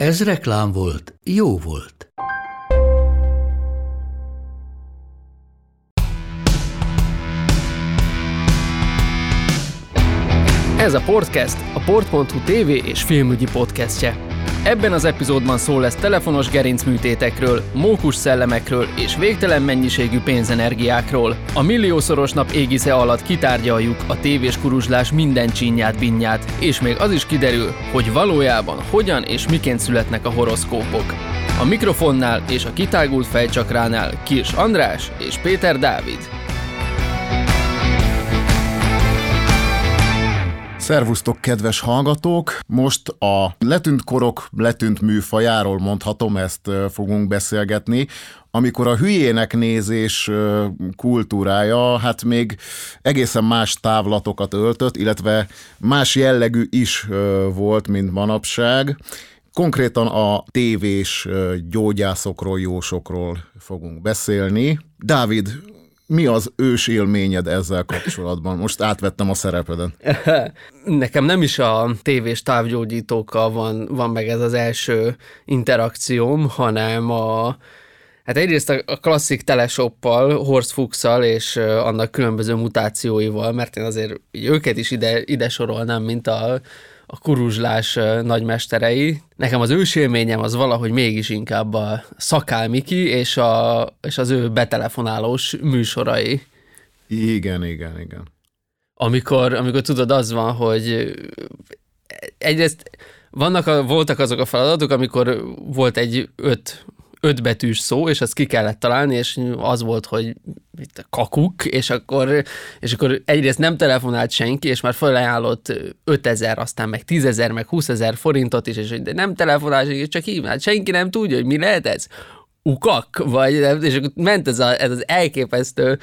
Ez reklám volt, jó volt. Ez a Podcast, a Port.hu TV és filmügyi podcastje. Ebben az epizódban szó lesz telefonos gerincműtétekről, mókus szellemekről és végtelen mennyiségű pénzenergiákról. A milliószoros nap égisze alatt kitárgyaljuk a tévés kuruzslás minden csínyát binnyát, és még az is kiderül, hogy valójában hogyan és miként születnek a horoszkópok. A mikrofonnál és a kitágult fejcsakránál Kirs András és Péter Dávid. Szervusztok, kedves hallgatók! Most a letűnt korok letűnt műfajáról mondhatom, ezt fogunk beszélgetni, amikor a hülyének nézés kultúrája hát még egészen más távlatokat öltött, illetve más jellegű is volt, mint manapság. Konkrétan a tévés gyógyászokról, jósokról fogunk beszélni. Dávid, mi az ős élményed ezzel kapcsolatban? Most átvettem a szerepeden. Nekem nem is a tévés távgyógyítókkal van, van meg ez az első interakcióm, hanem a, Hát egyrészt a klasszik telesoppal, Horst Fuchsal és annak különböző mutációival, mert én azért őket is ide, ide sorolnám, mint a, a kuruzslás nagymesterei. Nekem az ősélményem az valahogy mégis inkább a Szakál Miki és, a, és az ő betelefonálós műsorai. Igen, igen, igen. Amikor, amikor tudod, az van, hogy egyrészt vannak a, voltak azok a feladatok, amikor volt egy öt ötbetűs szó, és azt ki kellett találni, és az volt, hogy itt kakuk, és akkor, és akkor egyrészt nem telefonált senki, és már felajánlott 5000, aztán meg 10.000, meg 20.000 forintot is, és de nem telefonál, és csak hívnád. Senki nem tudja, hogy mi lehet ez. Ukak, vagy és akkor ment ez, a, ez az elképesztő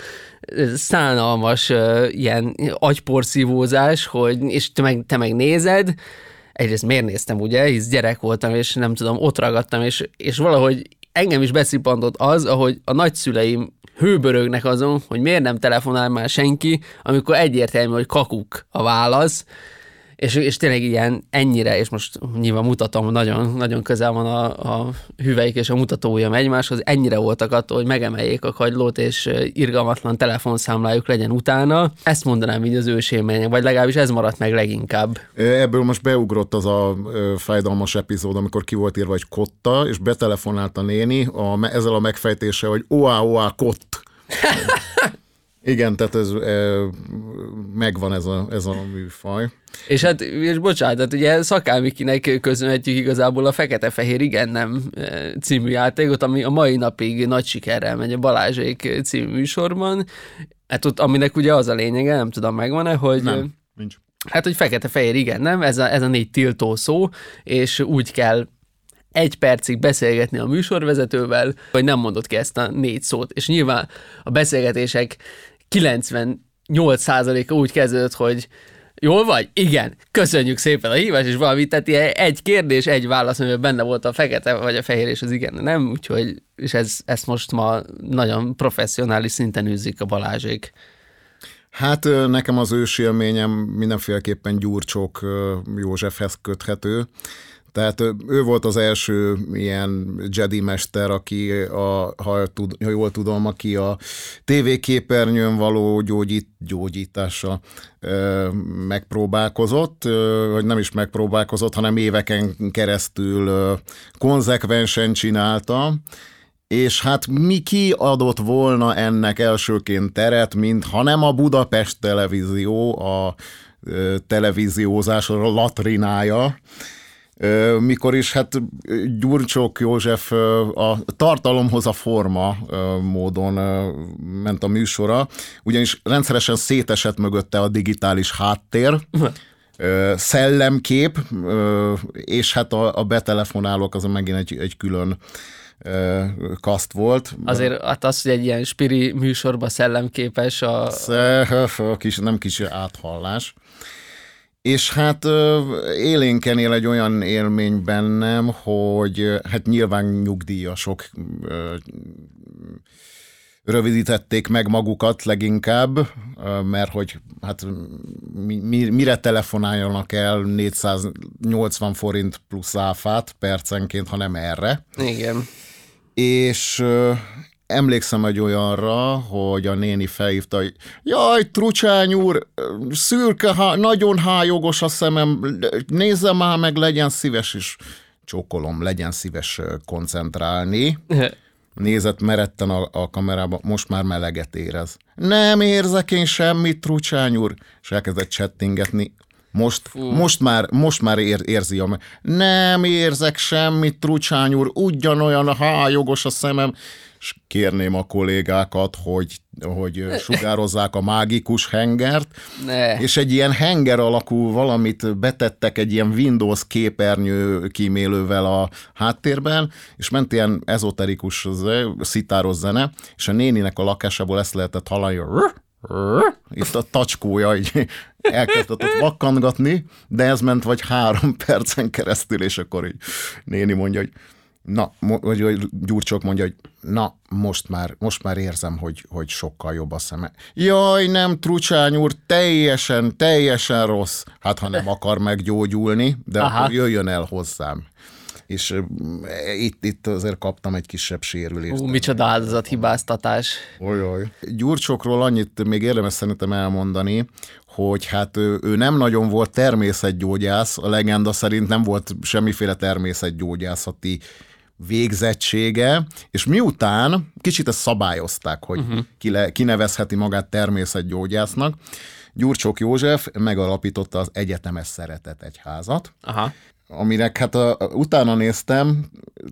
szánalmas ilyen agyporszívózás, hogy, és te meg, te meg nézed, egyrészt miért néztem, ugye, hisz gyerek voltam, és nem tudom, ott ragadtam, és, és valahogy engem is beszippantott az, ahogy a nagyszüleim hőbörögnek azon, hogy miért nem telefonál már senki, amikor egyértelmű, hogy kakuk a válasz, és, és tényleg ilyen ennyire, és most nyilván mutatom, nagyon, nagyon közel van a, a hüveik és a mutatója egymáshoz, ennyire voltak attól, hogy megemeljék a kagylót, és irgalmatlan telefonszámlájuk legyen utána. Ezt mondanám így az ősélmények, vagy legalábbis ez maradt meg leginkább. Ebből most beugrott az a fájdalmas epizód, amikor ki volt írva, hogy kotta, és betelefonált a néni a, ezzel a megfejtése, hogy oá, oá, kott. Igen, tehát ez, e, megvan ez a, ez a műfaj. És hát, és bocsánat, hát ugye Szakámikinek köszönhetjük igazából a Fekete-Fehér Igen Nem című játékot, ami a mai napig nagy sikerrel megy a Balázsék című műsorban. Hát ott, aminek ugye az a lényege, nem tudom, megvan-e, hogy... Nem, nincs. Hát, hogy fekete-fehér, igen, nem? Ez a, ez a négy tiltó szó, és úgy kell egy percig beszélgetni a műsorvezetővel, hogy nem mondott ki ezt a négy szót. És nyilván a beszélgetések 98%-a úgy kezdődött, hogy Jól vagy? Igen. Köszönjük szépen a hívást, és valami, tehát ilyen egy kérdés, egy válasz, amiben benne volt a fekete vagy a fehér, és az igen, nem? Úgyhogy, és ez, ezt most ma nagyon professzionális szinten űzik a Balázsék. Hát nekem az ősélményem mindenféleképpen Gyurcsók Józsefhez köthető. Tehát ő volt az első ilyen Jedi mester, aki, a, ha, tud, ha jól tudom, aki a tévéképernyőn való gyógyít, gyógyítása megpróbálkozott, vagy nem is megpróbálkozott, hanem éveken keresztül ö, konzekvensen csinálta, és hát mi ki adott volna ennek elsőként teret, mint ha nem a Budapest televízió, a televíziózás latrinája, mikor is hát Gyurcsók József a tartalomhoz a forma módon ment a műsora, ugyanis rendszeresen szétesett mögötte a digitális háttér, szellemkép, és hát a, a betelefonálók az megint egy, egy külön kaszt volt. Azért hát az, hogy egy ilyen spiri műsorba szellemképes a... Kis, nem kis áthallás. És hát élénken él egy olyan élmény bennem, hogy hát nyilván nyugdíjasok rövidítették meg magukat leginkább, mert hogy hát mi, mire telefonáljanak el 480 forint plusz áfát percenként, hanem erre. Igen. És emlékszem egy olyanra, hogy a néni felhívta, hogy jaj, Trucsány úr, szürke, há, nagyon hájogos a szemem, nézze már meg, legyen szíves, és csókolom, legyen szíves koncentrálni. Nézett meretten a, a kamerába, most már meleget érez. Nem érzek én semmit, Trucsány úr, és elkezdett csettingetni. Most, most már, most már ér, érzi a... Nem érzek semmit, Trucsány úr, ugyanolyan hájogos a szemem és kérném a kollégákat, hogy, hogy sugározzák a mágikus hengert, ne. és egy ilyen henger alakú valamit betettek egy ilyen Windows képernyő kímélővel a háttérben, és ment ilyen ezoterikus szitáros zene, és a néninek a lakásából ezt lehetett hallani, itt a tacskója így elkezdett ott vakkangatni, de ez ment vagy három percen keresztül, és akkor így néni mondja, hogy na, vagy, vagy Gyurcsok mondja, hogy na, most már, most már érzem, hogy, hogy sokkal jobb a szeme. Jaj, nem, Trucsány úr, teljesen, teljesen rossz. Hát, ha nem akar meggyógyulni, de Aha. akkor jöjjön el hozzám és itt, itt azért kaptam egy kisebb sérülést. Ú, micsoda áldozathibáztatás. Olyaj. Gyurcsokról annyit még érdemes szerintem elmondani, hogy hát ő, ő nem nagyon volt természetgyógyász, a legenda szerint nem volt semmiféle természetgyógyászati végzettsége, és miután kicsit ezt szabályozták, hogy uh-huh. ki kinevezheti magát természetgyógyásznak, Gyurcsok József megalapította az Egyetemes Szeretet Egyházat, Aha. aminek hát a, utána néztem,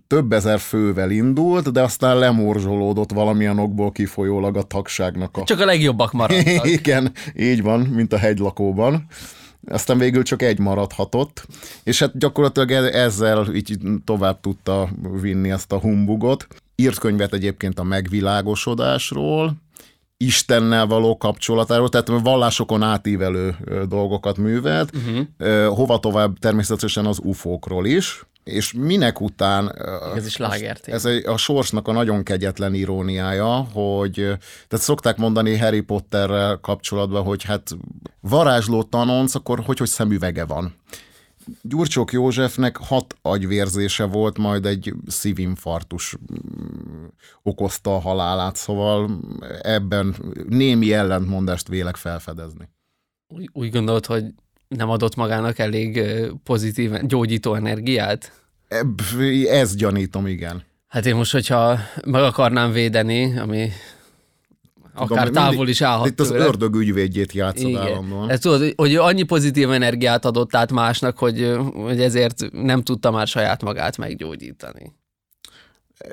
több ezer fővel indult, de aztán lemorzsolódott valamilyen okból kifolyólag a tagságnak. A... Csak a legjobbak maradtak. Igen, így van, mint a hegylakóban aztán végül csak egy maradhatott, és hát gyakorlatilag e- ezzel így tovább tudta vinni ezt a humbugot. Írt könyvet egyébként a megvilágosodásról, Istennel való kapcsolatáról, tehát vallásokon átívelő dolgokat művelt, uh-huh. hova tovább természetesen az ufókról is, és minek után... Ez is lágert. Ez a sorsnak a nagyon kegyetlen iróniája, hogy tehát szokták mondani Harry Potterrel kapcsolatban, hogy hát varázsló tanonc, akkor hogy, hogy szemüvege van. Gyurcsók Józsefnek hat agyvérzése volt, majd egy szívinfarktus mm, okozta a halálát, szóval ebben némi ellentmondást vélek felfedezni. Úgy, úgy gondolod, hogy nem adott magának elég pozitív, gyógyító energiát? Ez gyanítom, igen. Hát én most, hogyha meg akarnám védeni, ami akár Tudom, távol is állhat Itt az tőle. ördög ügyvédjét játszod Igen. állandóan. Ez tudod, hogy annyi pozitív energiát adott át másnak, hogy, hogy ezért nem tudta már saját magát meggyógyítani.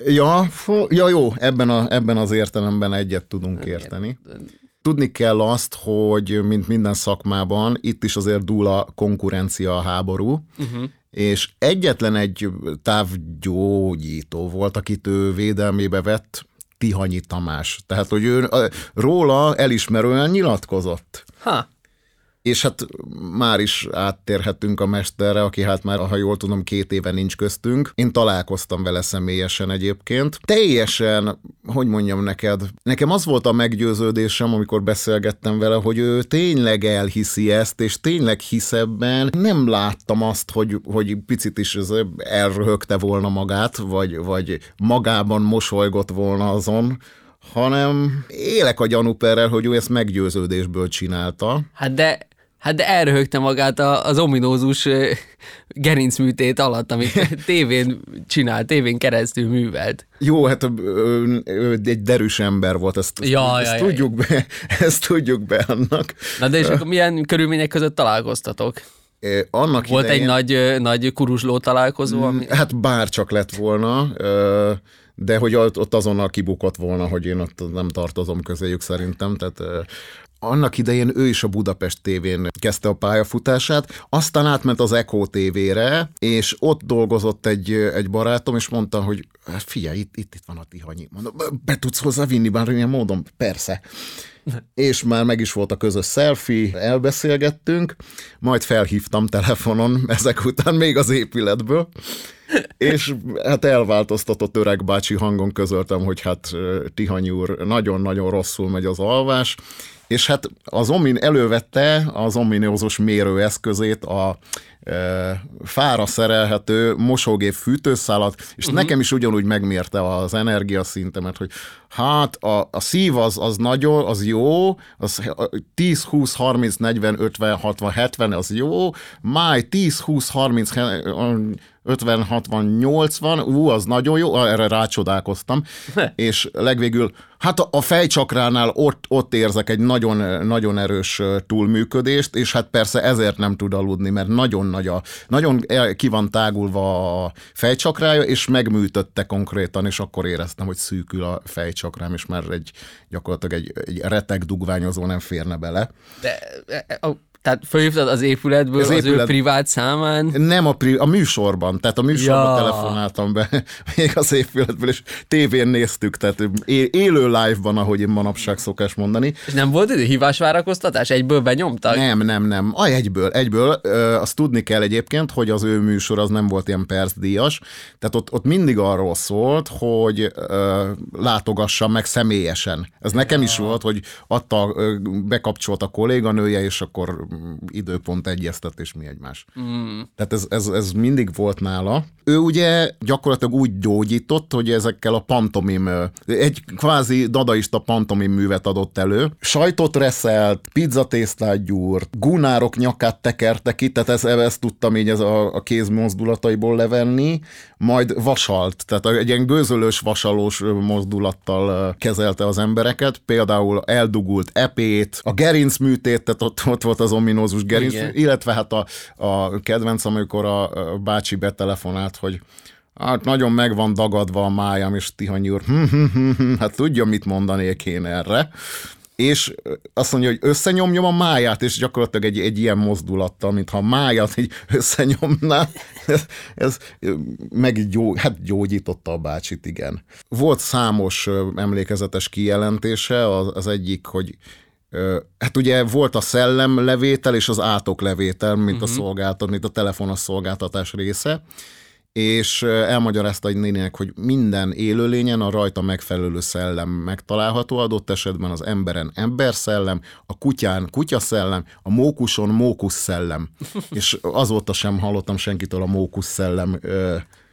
Ja, ja jó, ebben, a, ebben az értelemben egyet tudunk érteni. Tudni kell azt, hogy mint minden szakmában, itt is azért dúl a konkurencia, a háború, uh-huh. és egyetlen egy távgyógyító volt, akit ő védelmébe vett, Tihanyi Tamás. Tehát, hogy ő róla elismerően nyilatkozott. Ha és hát már is áttérhetünk a mesterre, aki hát már, ha jól tudom, két éve nincs köztünk. Én találkoztam vele személyesen egyébként. Teljesen, hogy mondjam neked, nekem az volt a meggyőződésem, amikor beszélgettem vele, hogy ő tényleg elhiszi ezt, és tényleg hisz ebben. Nem láttam azt, hogy, hogy picit is elröhögte volna magát, vagy, vagy magában mosolygott volna azon, hanem élek a gyanúperrel, hogy ő ezt meggyőződésből csinálta. Hát de Hát de elröhögte magát az ominózus gerincműtét alatt, amit tévén csinált, tévén keresztül művelt. Jó, hát egy derűs ember volt, ezt, ja, ezt, ja, tudjuk ja. be, ezt tudjuk be annak. Na de és akkor milyen körülmények között találkoztatok? Annak Volt idején, egy nagy, nagy kurusló találkozó? Ami... Hát bár csak lett volna, de hogy ott azonnal kibukott volna, hogy én ott nem tartozom közéjük szerintem, tehát annak idején ő is a Budapest tévén kezdte a pályafutását, aztán átment az Echo tévére, és ott dolgozott egy, egy barátom, és mondta, hogy hát figyelj, itt, itt, itt van a Tihanyi. Mondom, be tudsz hozzá vinni bármilyen módon? Persze. és már meg is volt a közös selfie, elbeszélgettünk, majd felhívtam telefonon ezek után még az épületből, és hát elváltoztatott öreg bácsi hangon közöltem, hogy hát Tihany úr nagyon-nagyon rosszul megy az alvás, és hát az Omin elővette az ominózus mérőeszközét, a e, fára szerelhető mosógép fűtőszálat, és uh-huh. nekem is ugyanúgy megmérte az energiaszintemet, hogy hát a, a szív az, az nagyon, az jó, az 10, 20, 30, 40, 50, 60, 70, az jó, máj 10, 20, 30, 50, 60, 80, ú, az nagyon jó, erre rácsodálkoztam, és legvégül, hát a fejcsakránál ott, ott érzek egy nagyon, nagyon erős túlműködést, és hát persze ezért nem tud aludni, mert nagyon nagy a, nagyon ki van tágulva a fejcsakrája, és megműtötte konkrétan, és akkor éreztem, hogy szűkül a fejcsakrám, és már egy gyakorlatilag egy, egy reteg dugványozó nem férne bele. De a tehát fölhívtad az épületből az, az épület... ő privát számán? Nem a, pri... a műsorban, tehát a műsorban ja. telefonáltam be még az épületből, és tévén néztük, tehát élő live-ban, ahogy én manapság szokás mondani. És nem volt idő hívásvárakoztatás? Egyből benyomtak? Nem, nem, nem. A egyből, egyből. Azt tudni kell egyébként, hogy az ő műsor az nem volt ilyen percdíjas, tehát ott, ott mindig arról szólt, hogy ö, látogassam meg személyesen. Ez nekem is volt, hogy adta, bekapcsolt a kolléganője, és akkor időpont egyeztetés mi egymás. Mm. Tehát ez, ez, ez mindig volt nála. Ő ugye gyakorlatilag úgy gyógyított, hogy ezekkel a pantomim, egy kvázi dadaista pantomim művet adott elő. Sajtot reszelt, pizzatésztát gyúrt, gunárok nyakát tekerte ki, tehát ezt, ezt tudtam így ez a, a kézmozdulataiból levenni, majd vasalt, tehát egy ilyen gőzölős, vasalós mozdulattal kezelte az embereket, például eldugult epét, a gerinc műtét, tehát ott, ott volt az ominózus gerinc, Igen. illetve hát a, a kedvenc, amikor a, a bácsi betelefonált, hogy Hát nagyon meg van dagadva a májam, és Tihany úr, hm, hm, hm, hát tudja, mit mondanék én erre és azt mondja, hogy összenyomjam a máját, és gyakorlatilag egy, egy ilyen mozdulattal, mintha a máját így összenyomná, ez, ez meg gyó, hát gyógyította a bácsit, igen. Volt számos emlékezetes kijelentése, az, az egyik, hogy Hát ugye volt a szellemlevétel és az átoklevétel, mint uh-huh. a mhm. szolgáltat, mint a telefonos szolgáltatás része, és elmagyarázta egy nénének, hogy minden élőlényen a rajta megfelelő szellem megtalálható, adott esetben az emberen ember szellem, a kutyán kutyaszellem, a mókuson mókusz szellem. és azóta sem hallottam senkitől a mókusz szellem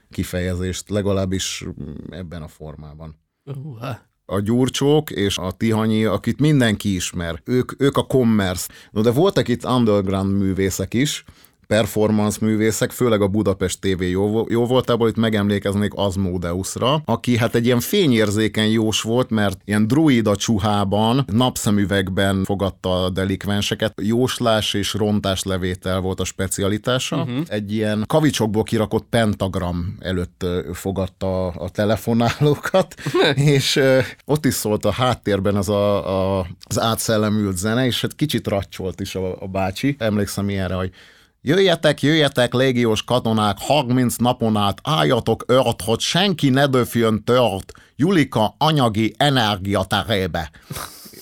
kifejezést, legalábbis ebben a formában. Uh-huh a Gyurcsók és a Tihanyi, akit mindenki ismer. Ők, ők a commerce. No, de voltak itt underground művészek is, performance művészek, főleg a Budapest TV jó, jó voltából, itt megemlékeznék Azmodeusra, aki hát egy ilyen fényérzékeny jós volt, mert ilyen druida csuhában, napszemüvegben fogadta a delikvenseket, jóslás és rontás levétel volt a specialitása. Uh-huh. Egy ilyen kavicsokból kirakott pentagram előtt fogadta a telefonálókat, és ott is szólt a háttérben az a, a, az átszellemült zene, és hát kicsit raccsolt is a, a bácsi. Emlékszem ilyenre, hogy Jöjjetek, jöjjetek, légiós katonák, 30 napon át álljatok ört, hogy senki ne döfjön tört Julika anyagi energia terébe.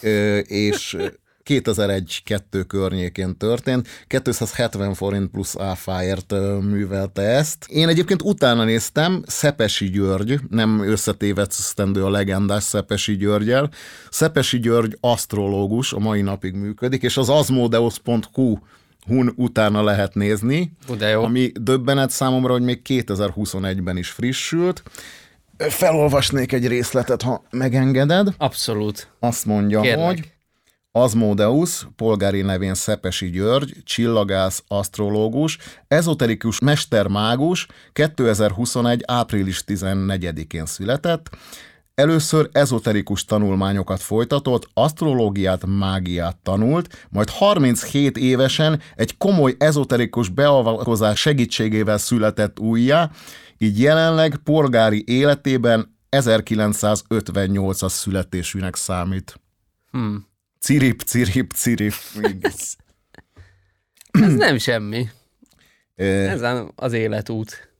Ö, és 2001-2 környékén történt, 270 forint plusz áfáért művelte ezt. Én egyébként utána néztem, Szepesi György, nem összetévesztendő a legendás Szepesi Györgyel. Szepesi György asztrológus, a mai napig működik, és az azmodeus.hu Hun utána lehet nézni, De jó. ami döbbenet számomra, hogy még 2021-ben is frissült. Felolvasnék egy részletet, ha megengeded. Abszolút. Azt mondja, Kérlek. hogy Azmodeus, polgári nevén Szepesi György, csillagász, asztrológus, ezoterikus mestermágus 2021. április 14-én született, Először ezoterikus tanulmányokat folytatott, asztrológiát, mágiát tanult, majd 37 évesen egy komoly ezoterikus beavatkozás segítségével született újjá, így jelenleg polgári életében 1958-as születésűnek számít. Hmm. Cirip, cirip, cirip. Ez nem semmi. Ez az életút.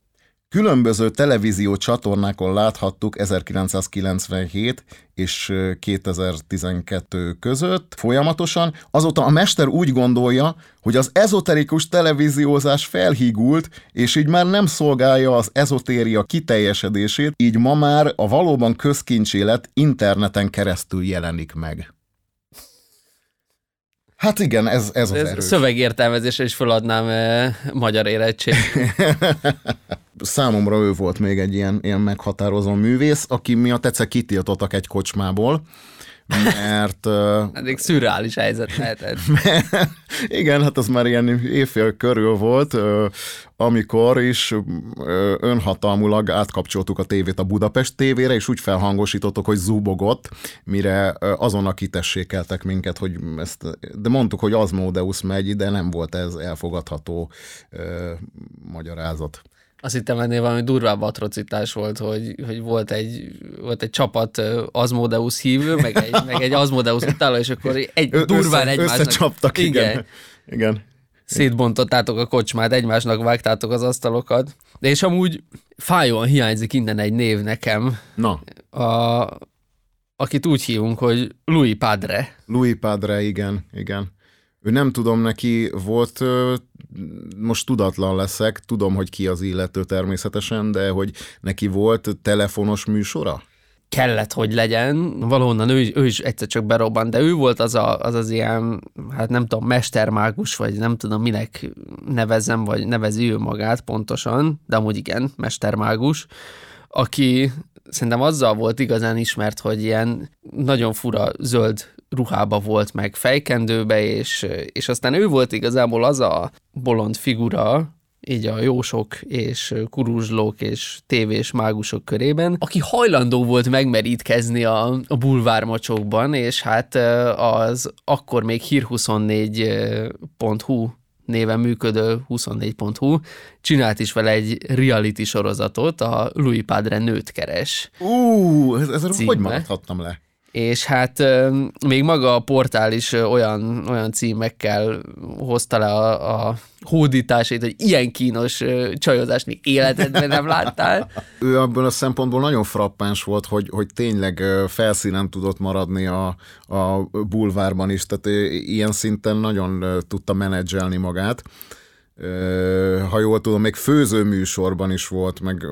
Különböző televízió csatornákon láthattuk 1997 és 2012 között folyamatosan. Azóta a mester úgy gondolja, hogy az ezoterikus televíziózás felhígult, és így már nem szolgálja az ezotéria kiteljesedését, így ma már a valóban közkincsélet interneten keresztül jelenik meg. Hát igen, ez, ez az Ez erős. szövegértelmezésre is feladnám eh, magyar érettség. Számomra ő volt még egy ilyen, ilyen meghatározó művész, aki miatt egyszer kitiltottak egy kocsmából, mert Eddig szürreális helyzet lehetett. igen, hát az már ilyen évfél körül volt, amikor is önhatalmulag átkapcsoltuk a tévét a Budapest tévére, és úgy felhangosítottuk, hogy zúbogott, mire azonnal kitessékeltek minket, hogy ezt, de mondtuk, hogy az Módeusz megy, de nem volt ez elfogadható ö, magyarázat. Azt hittem ennél valami durvább atrocitás volt, hogy, hogy volt, egy, volt egy csapat ö, Asmodeus hívő, meg egy, meg egy Asmodeus utáló, és akkor egy Ö- durván össze, egymásnak... Összecsaptak, igen. igen. igen. szétbontottátok a kocsmát, egymásnak vágtátok az asztalokat. De és amúgy fájóan hiányzik innen egy név nekem, Na, a, akit úgy hívunk, hogy Louis Padre. Louis Padre, igen, igen. Ő nem tudom, neki volt, most tudatlan leszek, tudom, hogy ki az illető természetesen, de hogy neki volt telefonos műsora? kellett, hogy legyen. Valahonnan ő, ő is egyszer csak berobbant, de ő volt az, a, az az ilyen, hát nem tudom, mestermágus, vagy nem tudom, minek nevezem, vagy nevezi ő magát pontosan, de amúgy igen, mestermágus, aki szerintem azzal volt igazán ismert, hogy ilyen nagyon fura zöld ruhába volt meg fejkendőbe, és, és aztán ő volt igazából az a bolond figura, így a jósok és kuruzslók és tévés mágusok körében, aki hajlandó volt megmerítkezni a, a bulvármocsokban, és hát az akkor még hír24.hu néven működő 24.hu csinált is vele egy reality sorozatot, a Louis Padre nőt keres. Ú, ez, ez hogy Címe. maradhattam le? És hát még maga a portál is olyan, olyan címekkel hozta le a, a hódításait, hogy ilyen kínos csajozást még életedben nem láttál. Ő abban a szempontból nagyon frappáns volt, hogy, hogy tényleg felszínen tudott maradni a, a bulvárban is, tehát ilyen szinten nagyon tudta menedzselni magát. Ha jól tudom, még főzőműsorban is volt, meg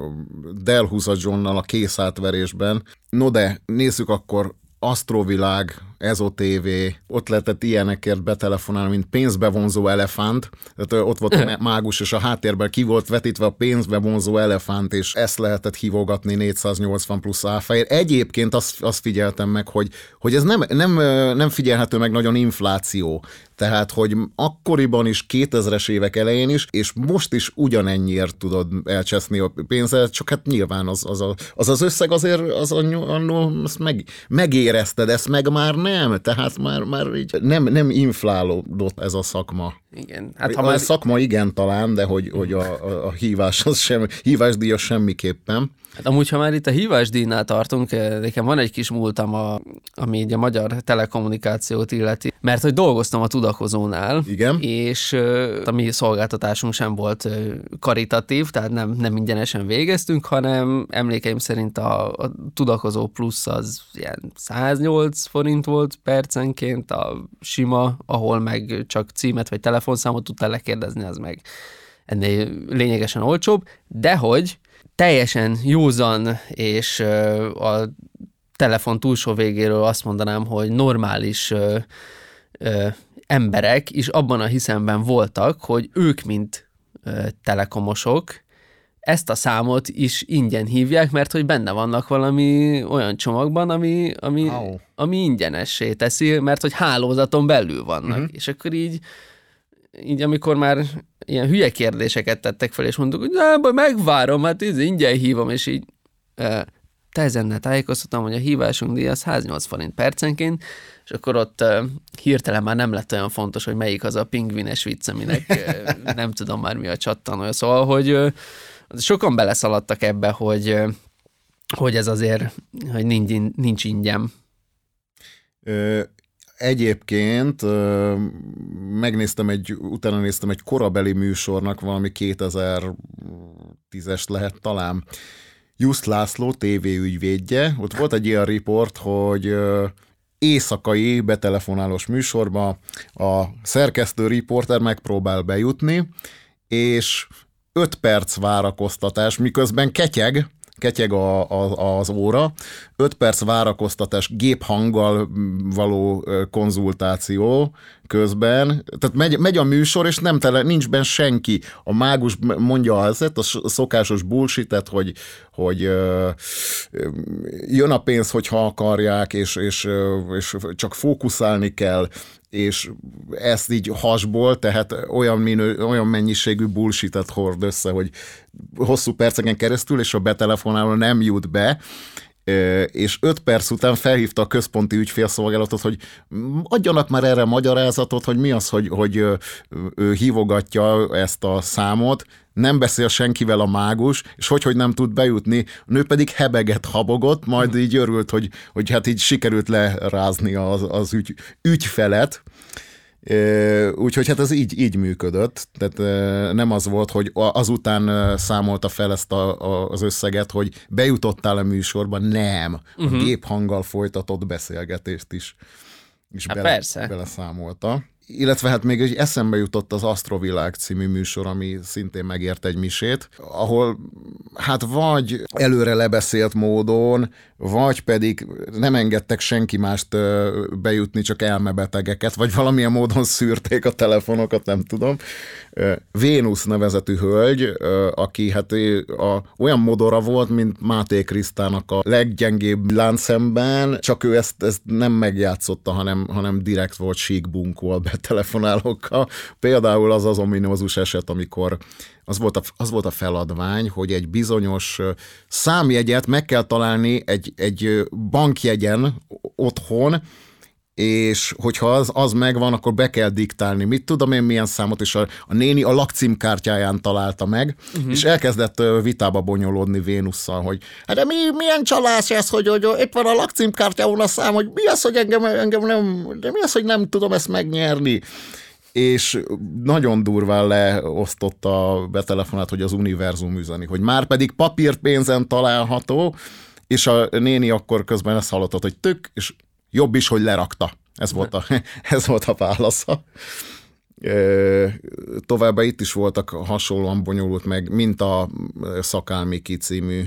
Delhuza Johnnal a készátverésben. No de, nézzük akkor Astrovilág, Ezo TV, ott lehetett ilyenekért betelefonálni, mint pénzbevonzó elefánt, tehát ott volt a mágus, és a háttérben ki volt vetítve a pénzbevonzó elefánt, és ezt lehetett hívogatni 480 plusz áfáért. Egyébként azt, azt figyeltem meg, hogy, hogy ez nem, nem, nem figyelhető meg nagyon infláció. Tehát, hogy akkoriban is, 2000-es évek elején is, és most is ugyanennyiért tudod elcseszni a pénzet, csak hát nyilván az az, a, az, az összeg azért az annó, annó azt meg, megérezted, ezt meg már nem, tehát már, már így nem, nem inflálódott ez a szakma. Igen, Hát hát a ha már szakma igen talán, de hogy, hogy a, a, a hívás az sem, hívásdíjas semmiképpen. Hát amúgy, ha már itt a hívásdíjnál tartunk, eh, nekem van egy kis múltam, a, ami így a magyar telekommunikációt illeti, mert hogy dolgoztam a tudakozónál, Igen. és ö, a mi szolgáltatásunk sem volt ö, karitatív, tehát nem, nem ingyenesen végeztünk, hanem emlékeim szerint a, a tudakozó plusz az ilyen 108 forint volt percenként, a sima, ahol meg csak címet vagy telefonszámot tudtál lekérdezni, az meg ennél lényegesen olcsóbb, de hogy teljesen józan és a telefon túlsó végéről azt mondanám, hogy normális emberek is abban a hiszemben voltak, hogy ők, mint telekomosok, ezt a számot is ingyen hívják, mert hogy benne vannak valami olyan csomagban, ami, ami, Au. ami ingyenessé teszi, mert hogy hálózaton belül vannak. Uh-huh. És akkor így, így amikor már ilyen hülye kérdéseket tettek fel, és mondtuk, hogy nem, baj, megvárom, hát ez ingyen hívom, és így ö, te ezennel tájékoztatom, hogy a hívásunk díja az 108 forint percenként, és akkor ott uh, hirtelen már nem lett olyan fontos, hogy melyik az a pingvines vicc, aminek uh, nem tudom már mi a csattanója. Szóval, hogy uh, sokan beleszaladtak ebbe, hogy uh, hogy ez azért, hogy nincs, nincs ingyen. Egyébként megnéztem egy, utána néztem egy korabeli műsornak, valami 2010-es lehet talán, Just László tévéügyvédje. Ott volt egy ilyen riport, hogy éjszakai betelefonálós műsorba a szerkesztő riporter megpróbál bejutni, és 5 perc várakoztatás, miközben ketyeg, ketyeg a, a, az óra, 5 perc várakoztatás géphanggal való konzultáció közben, tehát megy, megy a műsor, és nem tele, nincs benne senki. A mágus mondja ezt, a szokásos bullshit hogy, hogy jön a pénz, hogyha akarják, és, és, és csak fókuszálni kell, és ezt így hasból, tehát olyan, minő, olyan mennyiségű bullshit hord össze, hogy hosszú perceken keresztül, és a betelefonáló nem jut be, és öt perc után felhívta a központi ügyfélszolgálatot, hogy adjanak már erre magyarázatot, hogy mi az, hogy, hogy ő hívogatja ezt a számot, nem beszél senkivel a mágus, és hogy, hogy nem tud bejutni, a nő pedig hebeget habogott, majd így örült, hogy, hogy hát így sikerült lerázni az, az ügy, ügyfelet, Úgyhogy hát ez így, így működött, tehát nem az volt, hogy azután számolta fel ezt a, a, az összeget, hogy bejutottál a műsorba, nem. A uh-huh. géphanggal folytatott beszélgetést is, is hát bele, persze. beleszámolta illetve hát még egy eszembe jutott az Astrovilág című műsor, ami szintén megért egy misét, ahol hát vagy előre lebeszélt módon, vagy pedig nem engedtek senki mást bejutni, csak elmebetegeket, vagy valamilyen módon szűrték a telefonokat, nem tudom. Vénusz nevezetű hölgy, aki hát a, olyan modora volt, mint Máté Krisztának a leggyengébb láncemben, csak ő ezt, ezt nem megjátszotta, hanem, hanem direkt volt sík bunkol be telefonálókkal. Például az az ominózus eset, amikor az volt, a, az volt a feladvány, hogy egy bizonyos számjegyet meg kell találni egy, egy bankjegyen otthon, és hogyha az, az megvan, akkor be kell diktálni. Mit tudom én milyen számot, és a, a néni a lakcímkártyáján találta meg, uh-huh. és elkezdett vitába bonyolódni Vénusszal, hogy hát de mi, milyen csalás ez, hogy, hogy, itt van a lakcímkártyán a szám, hogy mi az, hogy engem, engem nem, de mi az, hogy nem tudom ezt megnyerni és nagyon durván leosztotta betelefonát, hogy az univerzum üzeni, hogy már pedig papírpénzen található, és a néni akkor közben ezt hallotta, hogy tök, és jobb is, hogy lerakta. Ez volt a, ez volt a válasza. Továbbá itt is voltak hasonlóan bonyolult meg, mint a Szakálmiki című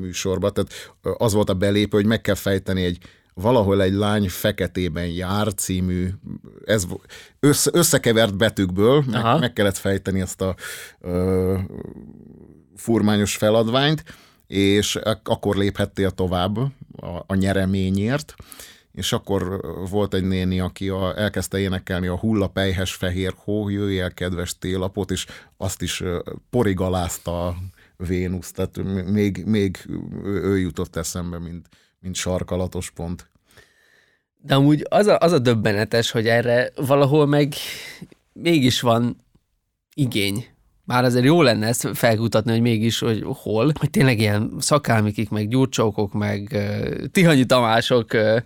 műsorban. Tehát az volt a belépő, hogy meg kell fejteni egy valahol egy lány feketében jár című, ez össze, összekevert betűkből, meg, meg kellett fejteni ezt a ö, furmányos feladványt, és akkor léphettél tovább a, a nyereményért, és akkor volt egy néni, aki a, elkezdte énekelni a hullapejhes fehér hó, jöjj el kedves télapot, és azt is porigalázta a Vénusz, tehát még, még ő jutott eszembe, mint, mint sarkalatos pont. De amúgy az a, az a döbbenetes, hogy erre valahol meg mégis van igény. Már azért jó lenne ezt felkutatni, hogy mégis, hogy hol, hogy tényleg ilyen szakálmikik, meg gyurcsókok, meg uh, Tihanyi Tamások uh,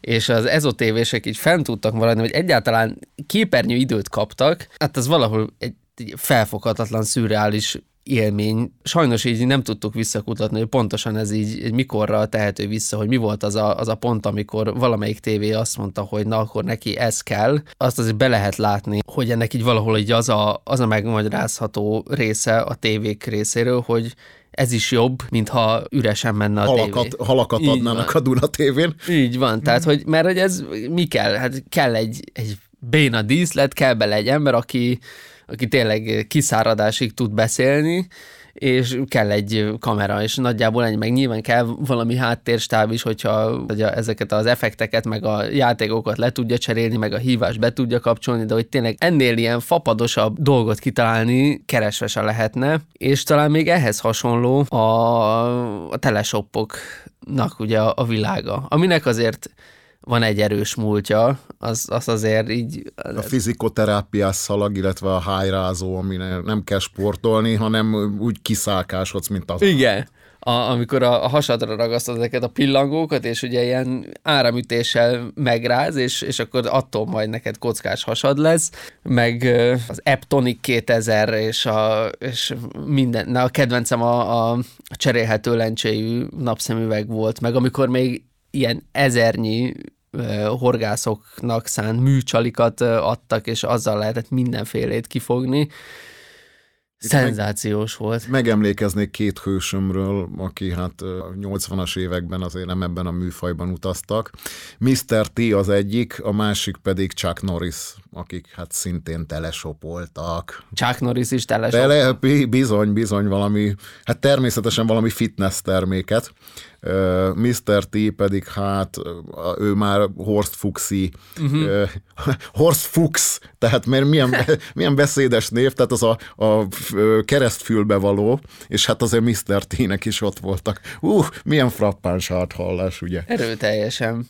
és az ezotévések így fent tudtak maradni, hogy egyáltalán képernyő időt kaptak, hát az valahol egy felfoghatatlan, szürreális élmény. Sajnos így nem tudtuk visszakutatni, hogy pontosan ez így mikorra tehető vissza, hogy mi volt az a, az a pont, amikor valamelyik tévé azt mondta, hogy na akkor neki ez kell. Azt azért be lehet látni, hogy ennek így valahol így az a, az a megmagyarázható része a tévék részéről, hogy ez is jobb, mintha üresen menne a halakat, tévé. Halakat így adnának van. a Duna tévén. Így van, tehát hogy, mert hogy ez mi kell? Hát kell egy, egy béna díszlet, kell bele egy ember, aki aki tényleg kiszáradásig tud beszélni, és kell egy kamera, és nagyjából ennyi, meg nyilván kell valami háttérstáb is, hogyha hogy ezeket az effekteket, meg a játékokat le tudja cserélni, meg a hívást be tudja kapcsolni, de hogy tényleg ennél ilyen fapadosabb dolgot kitalálni keresve se lehetne, és talán még ehhez hasonló a, a teleshoppoknak ugye a, a világa, aminek azért van egy erős múltja, az, az azért így... A fizikoterápiás szalag, illetve a hájrázó, ami nem kell sportolni, hanem úgy kiszálkásodsz, mint az. Igen. a, amikor a, a hasadra ragasztod ezeket a pillangókat, és ugye ilyen áramütéssel megráz, és, és akkor attól majd neked kockás hasad lesz, meg az Eptonic 2000, és, a, és minden, na a kedvencem a, a cserélhető lencséjű napszemüveg volt, meg amikor még ilyen ezernyi horgászoknak szánt műcsalikat adtak, és azzal lehetett mindenfélét kifogni. Szenzációs meg, volt. Megemlékeznék két hősömről, aki hát 80-as években azért nem ebben a műfajban utaztak. Mr. T az egyik, a másik pedig Chuck Norris, akik hát szintén telesopoltak. Chuck Norris is telesop. Tele, bizony, bizony valami, hát természetesen valami fitness terméket. Mr. T pedig hát ő már Horst Fuchsi, uh-huh. Horst Fuchs, tehát mert milyen, milyen beszédes név, tehát az a, a keresztfülbe való, és hát azért Mr. T-nek is ott voltak. Uh, milyen frappáns hallás, ugye? Erőteljesen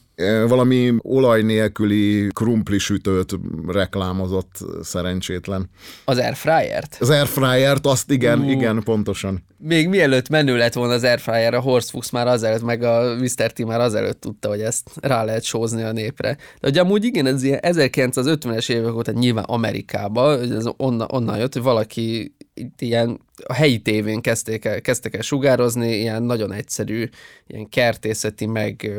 valami olaj nélküli sütőt reklámozott szerencsétlen. Az Airfryert? Az Airfryert, azt igen, uh. igen, pontosan. Még mielőtt menő lett volna az Airfryer, a Horst Fuchs már azelőtt, meg a Mr. T már azelőtt tudta, hogy ezt rá lehet sózni a népre. De ugye amúgy igen, ez ilyen 1950-es évek óta nyilván Amerikában, ez onnan, onnan jött, hogy valaki itt ilyen a helyi tévén kezdték el, kezdtek el sugározni, ilyen nagyon egyszerű, ilyen kertészeti, meg,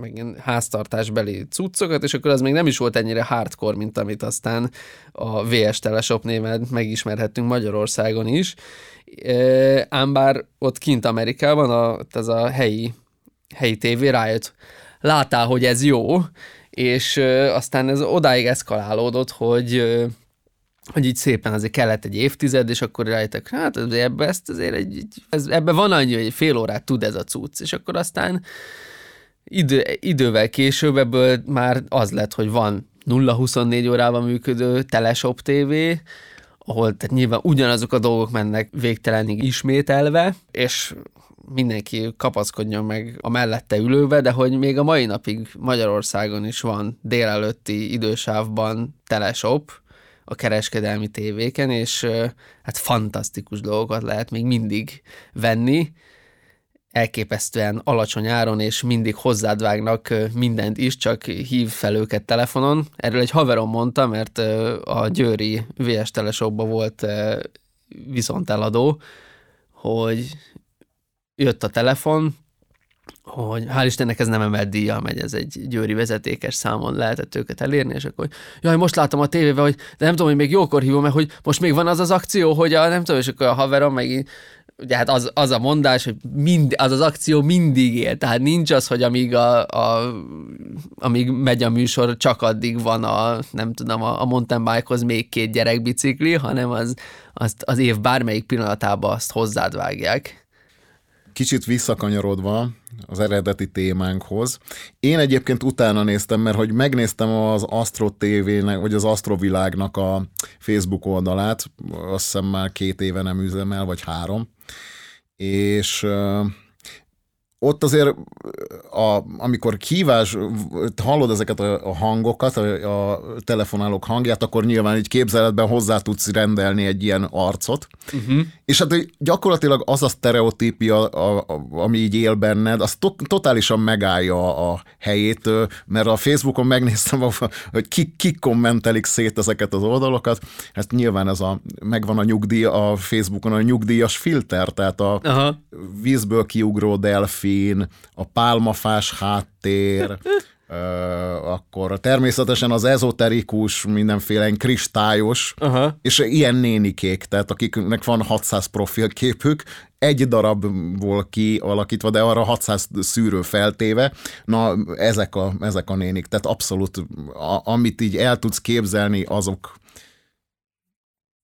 meg ilyen háztartásbeli cuccokat, és akkor az még nem is volt ennyire hardcore, mint amit aztán a VS Teleshop néven megismerhettünk Magyarországon is. Ám bár ott kint Amerikában a, ez a helyi, helyi tévé rájött, látál, hogy ez jó, és aztán ez odáig eszkalálódott, hogy hogy így szépen azért kellett egy évtized, és akkor rájöttek, hát ebbe ezt azért egy, ez, ebbe van annyi, hogy fél órát tud ez a cucc, és akkor aztán idő, idővel később ebből már az lett, hogy van 0-24 órában működő Teleshop TV, ahol tehát nyilván ugyanazok a dolgok mennek végtelenig ismételve, és mindenki kapaszkodjon meg a mellette ülőbe, de hogy még a mai napig Magyarországon is van délelőtti idősávban teleshop, a kereskedelmi tévéken, és hát fantasztikus dolgokat lehet még mindig venni, elképesztően alacsony áron, és mindig hozzád vágnak mindent is, csak hív fel őket telefonon. Erről egy haverom mondta, mert a Győri VS Teleshopban volt viszont eladó, hogy jött a telefon, hogy hál' Istennek ez nem emelt díjjal megy, ez egy győri vezetékes számon lehetett őket elérni, és akkor, jaj, most látom a tévébe, hogy de nem tudom, hogy még jókor hívom, mert hogy most még van az az akció, hogy a, nem tudom, és akkor a haverom meg ugye hát az, az a mondás, hogy mind, az az akció mindig él, tehát nincs az, hogy amíg, a, a, amíg megy a műsor, csak addig van a, nem tudom, a, a mountain bike-hoz még két gyerekbicikli, hanem az, azt, az év bármelyik pillanatában azt hozzád vágják. Kicsit visszakanyarodva az eredeti témánkhoz. Én egyébként utána néztem, mert hogy megnéztem az Astro TV-nek, vagy az Astrovilágnak a Facebook oldalát, azt hiszem már két éve nem üzemel, vagy három, és ott azért, a, amikor hívás, hallod ezeket a, a hangokat, a, a telefonálók hangját, akkor nyilván egy képzeletben hozzá tudsz rendelni egy ilyen arcot. Uh-huh. És hát gyakorlatilag az a sztereotípia, a, a, ami így él benned, az to, totálisan megállja a helyét, mert a Facebookon megnéztem, hogy kik ki kommentelik szét ezeket az oldalokat. Hát nyilván ez a, megvan a nyugdíj, a Facebookon a nyugdíjas filter, tehát a Aha. vízből kiugró delfi, szín, a pálmafás háttér, akkor természetesen az ezoterikus, mindenféle kristályos, Aha. és ilyen nénikék, tehát akiknek van 600 profilképük, egy darabból kialakítva, de arra 600 szűrő feltéve, na ezek a, ezek a nénik, tehát abszolút, a, amit így el tudsz képzelni, azok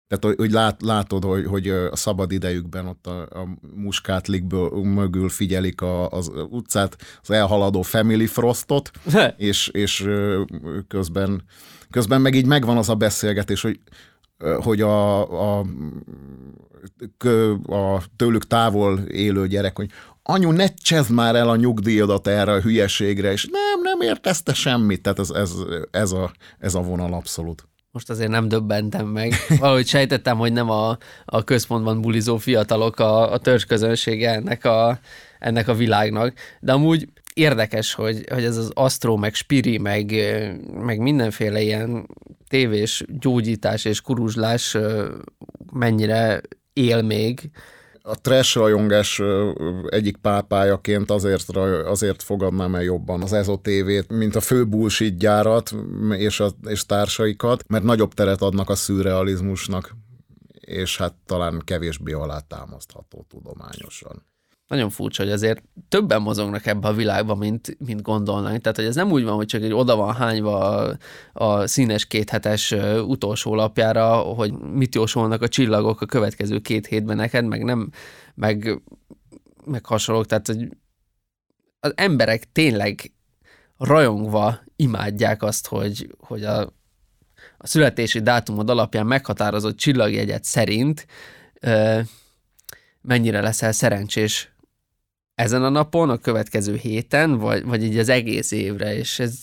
tehát, hogy lát, látod, hogy, hogy a szabad idejükben ott a, a muskátlikből mögül figyelik a, az utcát, az elhaladó Family Frostot, és, és közben, közben meg így megvan az a beszélgetés, hogy hogy a, a, a tőlük távol élő gyerek, hogy anyu, ne csezd már el a nyugdíjadat erre a hülyeségre, és nem, nem értezte semmit, tehát ez, ez, ez, a, ez a vonal abszolút. Most azért nem döbbentem meg. Valahogy sejtettem, hogy nem a, a központban bulizó fiatalok a, a közönsége ennek a, ennek a világnak. De amúgy érdekes, hogy, hogy ez az Astro, meg Spiri, meg, meg mindenféle ilyen tévés gyógyítás és kuruzslás mennyire él még. A trash rajongás egyik pápájaként azért, azért fogadnám el jobban az EZO TV-t, mint a fő bullshit gyárat és, a, és társaikat, mert nagyobb teret adnak a szürrealizmusnak, és hát talán kevésbé alátámasztható tudományosan nagyon furcsa, hogy azért többen mozognak ebbe a világba, mint, mint gondolnánk. Tehát, hogy ez nem úgy van, hogy csak egy oda van hányva a, a színes kéthetes utolsó lapjára, hogy mit jósolnak a csillagok a következő két hétben neked, meg nem, meg, meg hasonlók. Tehát, hogy az emberek tényleg rajongva imádják azt, hogy, hogy a, a születési dátumod alapján meghatározott csillagjegyet szerint mennyire leszel szerencsés ezen a napon, a következő héten, vagy, vagy így az egész évre, és ez...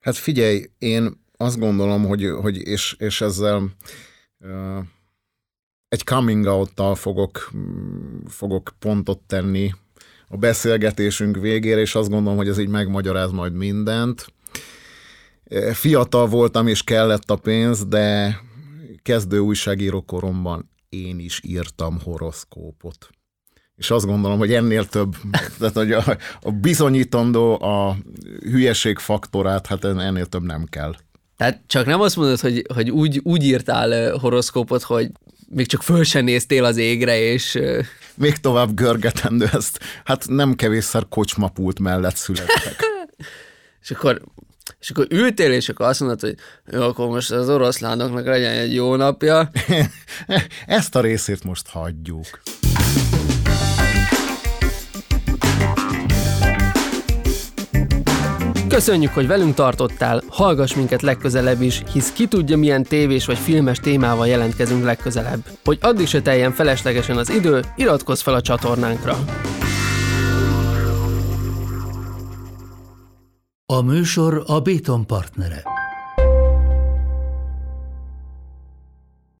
Hát figyelj, én azt gondolom, hogy, hogy és, és ezzel uh, egy coming out-tal fogok, fogok pontot tenni a beszélgetésünk végére, és azt gondolom, hogy ez így megmagyaráz majd mindent. Fiatal voltam, és kellett a pénz, de kezdő újságíró koromban én is írtam horoszkópot és azt gondolom, hogy ennél több, tehát hogy a, a bizonyítandó, a hülyeség faktorát, hát ennél több nem kell. Tehát csak nem azt mondod, hogy, hogy úgy, úgy írtál horoszkópot, hogy még csak föl sem néztél az égre, és... Még tovább görgetendő ezt. Hát nem kevésszer kocsmapult mellett születtek. és akkor és akkor ültél, és akkor azt mondod, hogy jó, akkor most az oroszlánoknak legyen egy jó napja. Ezt a részét most hagyjuk. Köszönjük, hogy velünk tartottál, hallgass minket legközelebb is, hisz ki tudja milyen tévés vagy filmes témával jelentkezünk legközelebb. Hogy addig se teljen feleslegesen az idő, iratkozz fel a csatornánkra. A műsor a Béton partnere.